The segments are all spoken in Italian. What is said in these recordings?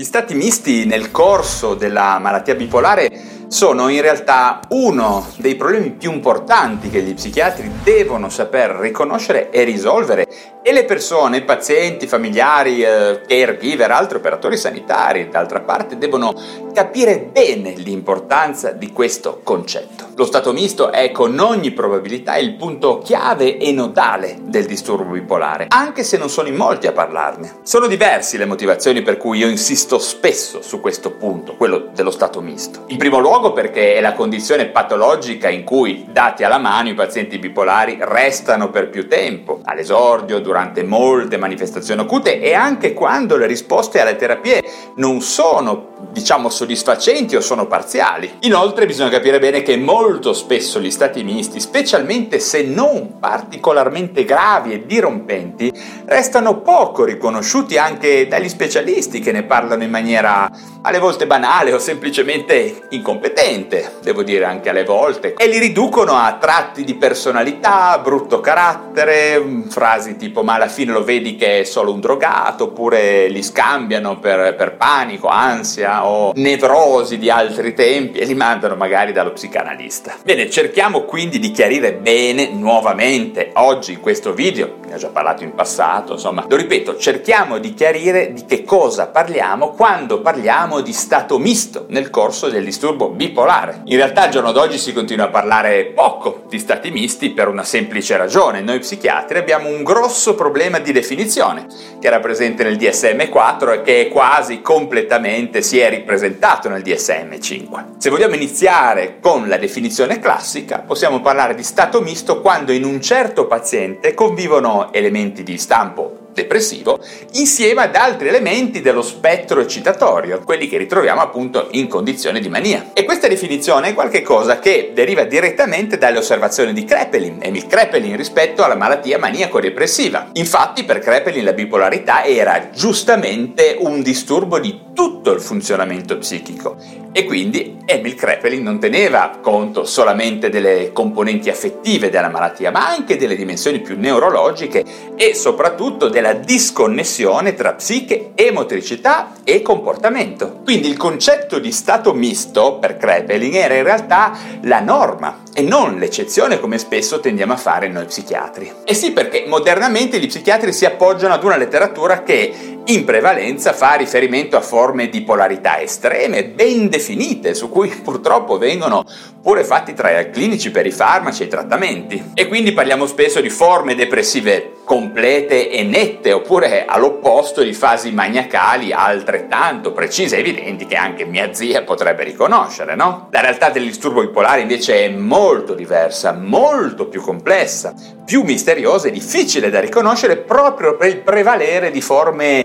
Gli stati misti nel corso della malattia bipolare sono in realtà uno dei problemi più importanti che gli psichiatri devono saper riconoscere e risolvere e le persone, pazienti, familiari, eh, caregiver, altri operatori sanitari, d'altra parte, devono capire bene l'importanza di questo concetto. Lo stato misto è con ogni probabilità il punto chiave e nodale del disturbo bipolare, anche se non sono in molti a parlarne. Sono diversi le motivazioni per cui io insisto spesso su questo punto, quello dello stato misto. In primo luogo perché è la condizione patologica in cui, dati alla mano, i pazienti bipolari restano per più tempo, all'esordio, durante molte manifestazioni acute e anche quando le risposte alle terapie non sono, diciamo, soddisfacenti o sono parziali. Inoltre bisogna capire bene che molto spesso gli stati misti, specialmente se non particolarmente gravi e dirompenti, restano poco riconosciuti anche dagli specialisti che ne parlano in maniera alle volte banale o semplicemente incompetente, devo dire anche alle volte, e li riducono a tratti di personalità, brutto carattere, frasi tipo ma alla fine lo vedi che è solo un drogato, oppure li scambiano per, per panico, ansia o nevrosi di altri tempi e li mandano magari dallo psicanalista. Bene, cerchiamo quindi di chiarire bene nuovamente oggi in questo video, ne ho già parlato in passato, insomma, lo ripeto, cerchiamo di chiarire di che cosa parliamo quando parliamo di stato misto nel corso del disturbo bipolare. In realtà al giorno d'oggi si continua a parlare poco di stati misti per una semplice ragione. Noi psichiatri abbiamo un grosso problema di definizione che era presente nel DSM-4 e che quasi completamente si è ripresentato nel DSM-5. Se vogliamo iniziare con la definizione classica, possiamo parlare di stato misto quando in un certo paziente convivono elementi di stampo depressivo insieme ad altri elementi dello spettro eccitatorio, quelli che ritroviamo appunto in condizione di mania. E questa definizione è qualcosa che deriva direttamente dalle osservazioni di Krepelin, Emil Krepelin rispetto alla malattia maniaco-depressiva. Infatti per Krepelin la bipolarità era giustamente un disturbo di tutto il funzionamento psichico e quindi Emil Krepelin non teneva conto solamente delle componenti affettive della malattia, ma anche delle dimensioni più neurologiche e soprattutto della disconnessione tra psiche, emotricità e comportamento. Quindi il concetto di stato misto per Krepelin era in realtà la norma e non l'eccezione come spesso tendiamo a fare noi psichiatri. E sì perché modernamente gli psichiatri si appoggiano ad una letteratura che in prevalenza fa riferimento a forme di polarità estreme, ben definite, su cui purtroppo vengono pure fatti trial clinici per i farmaci e i trattamenti. E quindi parliamo spesso di forme depressive complete e nette, oppure all'opposto di fasi maniacali altrettanto precise e evidenti che anche mia zia potrebbe riconoscere, no? La realtà del disturbo bipolare invece è molto diversa, molto più complessa, più misteriosa e difficile da riconoscere proprio per il prevalere di forme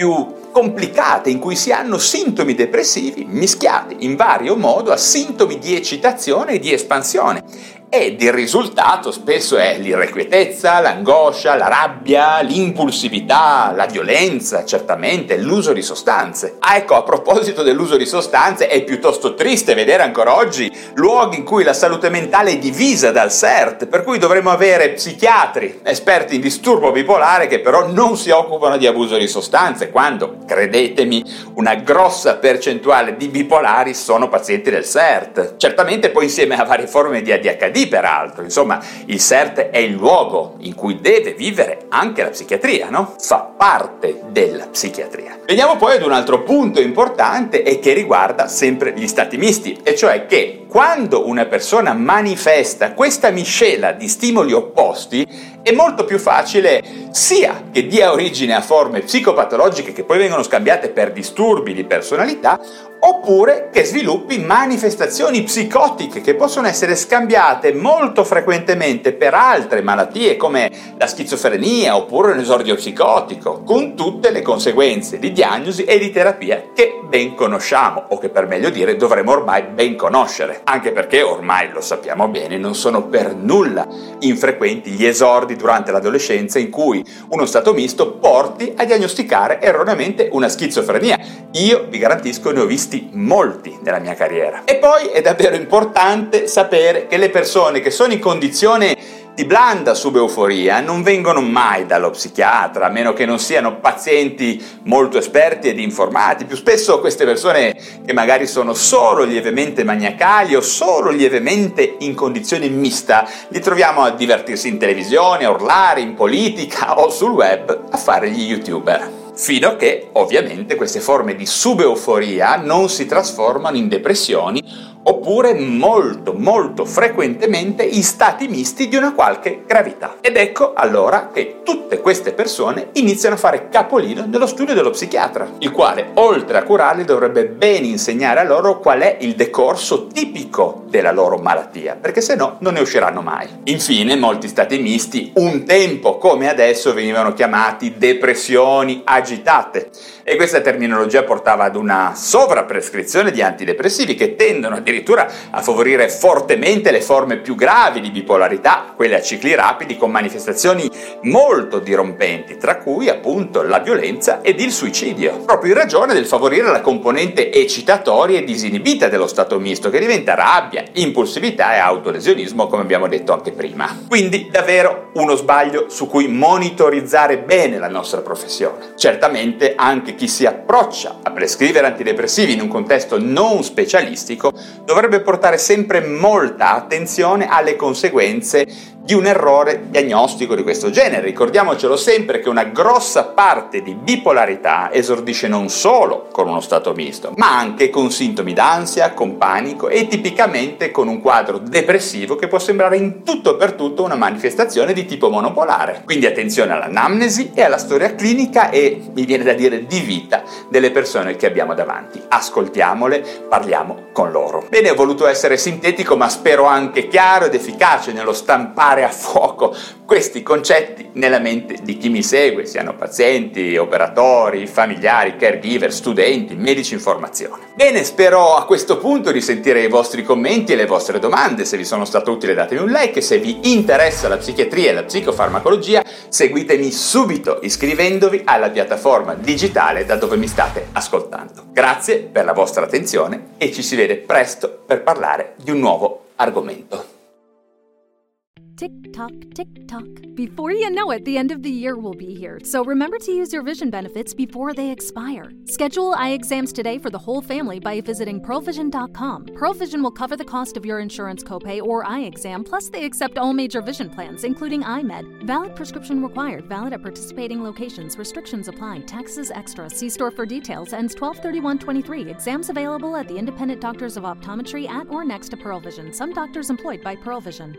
più complicate in cui si hanno sintomi depressivi mischiati in vario modo a sintomi di eccitazione e di espansione ed il risultato spesso è l'irrequietezza, l'angoscia, la rabbia, l'impulsività, la violenza, certamente, l'uso di sostanze. Ah ecco, a proposito dell'uso di sostanze, è piuttosto triste vedere ancora oggi luoghi in cui la salute mentale è divisa dal CERT, per cui dovremmo avere psichiatri, esperti in disturbo bipolare che però non si occupano di abuso di sostanze, quando, credetemi, una grossa percentuale di bipolari sono pazienti del CERT. Certamente poi insieme a varie forme di ADHD peraltro, insomma il CERT è il luogo in cui deve vivere anche la psichiatria, no? Fa parte della psichiatria. Veniamo poi ad un altro punto importante e che riguarda sempre gli stati misti, e cioè che quando una persona manifesta questa miscela di stimoli opposti, è molto più facile sia che dia origine a forme psicopatologiche che poi vengono scambiate per disturbi di personalità, oppure che sviluppi manifestazioni psicotiche che possono essere scambiate molto frequentemente per altre malattie come la schizofrenia oppure un esordio psicotico, con tutte le conseguenze di diagnosi e di terapia che ben conosciamo o che per meglio dire dovremmo ormai ben conoscere, anche perché ormai lo sappiamo bene non sono per nulla infrequenti gli esordi durante l'adolescenza in cui uno stato misto porti a diagnosticare erroneamente una schizofrenia. Io vi garantisco ne ho visti molti nella mia carriera. E poi è davvero importante sapere che le persone che sono in condizione di blanda subeuforia non vengono mai dallo psichiatra, a meno che non siano pazienti molto esperti ed informati. Più spesso queste persone che magari sono solo lievemente maniacali o solo lievemente in condizione mista, li troviamo a divertirsi in televisione, a urlare, in politica o sul web a fare gli youtuber fino a che ovviamente queste forme di subeuforia non si trasformano in depressioni oppure molto molto frequentemente in stati misti di una qualche gravità. Ed ecco allora che tutte queste persone iniziano a fare capolino nello studio dello psichiatra, il quale oltre a curarli dovrebbe ben insegnare a loro qual è il decorso tipico della loro malattia, perché se no non ne usciranno mai. Infine, molti stati misti un tempo come adesso venivano chiamati depressioni agitate e questa terminologia portava ad una sovraprescrizione di antidepressivi che tendono addirittura a favorire fortemente le forme più gravi di bipolarità, quelle a cicli rapidi con manifestazioni molto dirompenti, tra cui appunto la violenza ed il suicidio, proprio in ragione del favorire la componente eccitatoria e disinibita dello stato misto che diventa rabbia, impulsività e autolesionismo come abbiamo detto anche prima. Quindi davvero uno sbaglio su cui monitorizzare bene la nostra professione. Certamente anche chi si approccia a prescrivere antidepressivi in un contesto non specialistico dovrebbe portare sempre molta attenzione alle conseguenze di un errore diagnostico di questo genere. Ricordiamocelo sempre che una grossa parte di bipolarità esordisce non solo con uno stato misto, ma anche con sintomi d'ansia, con panico e tipicamente con un quadro depressivo che può sembrare in tutto per tutto una manifestazione di tipo monopolare. Quindi attenzione all'anamnesi e alla storia clinica e mi viene da dire di vita delle persone che abbiamo davanti. Ascoltiamole, parliamo con loro. Bene, ho voluto essere sintetico, ma spero anche chiaro ed efficace nello stampare a fuoco questi concetti nella mente di chi mi segue, siano pazienti, operatori, familiari, caregiver, studenti, medici in formazione. Bene, spero a questo punto di sentire i vostri commenti e le vostre domande. Se vi sono stato utile datemi un like, se vi interessa la psichiatria e la psicofarmacologia seguitemi subito iscrivendovi alla piattaforma digitale da dove mi state ascoltando. Grazie per la vostra attenzione e ci si vede presto per parlare di un nuovo argomento. Tick tock, tick tock. Before you know it, the end of the year will be here, so remember to use your vision benefits before they expire. Schedule eye exams today for the whole family by visiting pearlvision.com. Pearlvision will cover the cost of your insurance copay or eye exam, plus they accept all major vision plans, including iMed. Valid prescription required, valid at participating locations. Restrictions apply. Taxes extra. See store for details. Ends 123123. Exams available at the independent doctors of optometry at or next to Pearl Vision. Some doctors employed by Pearl Vision.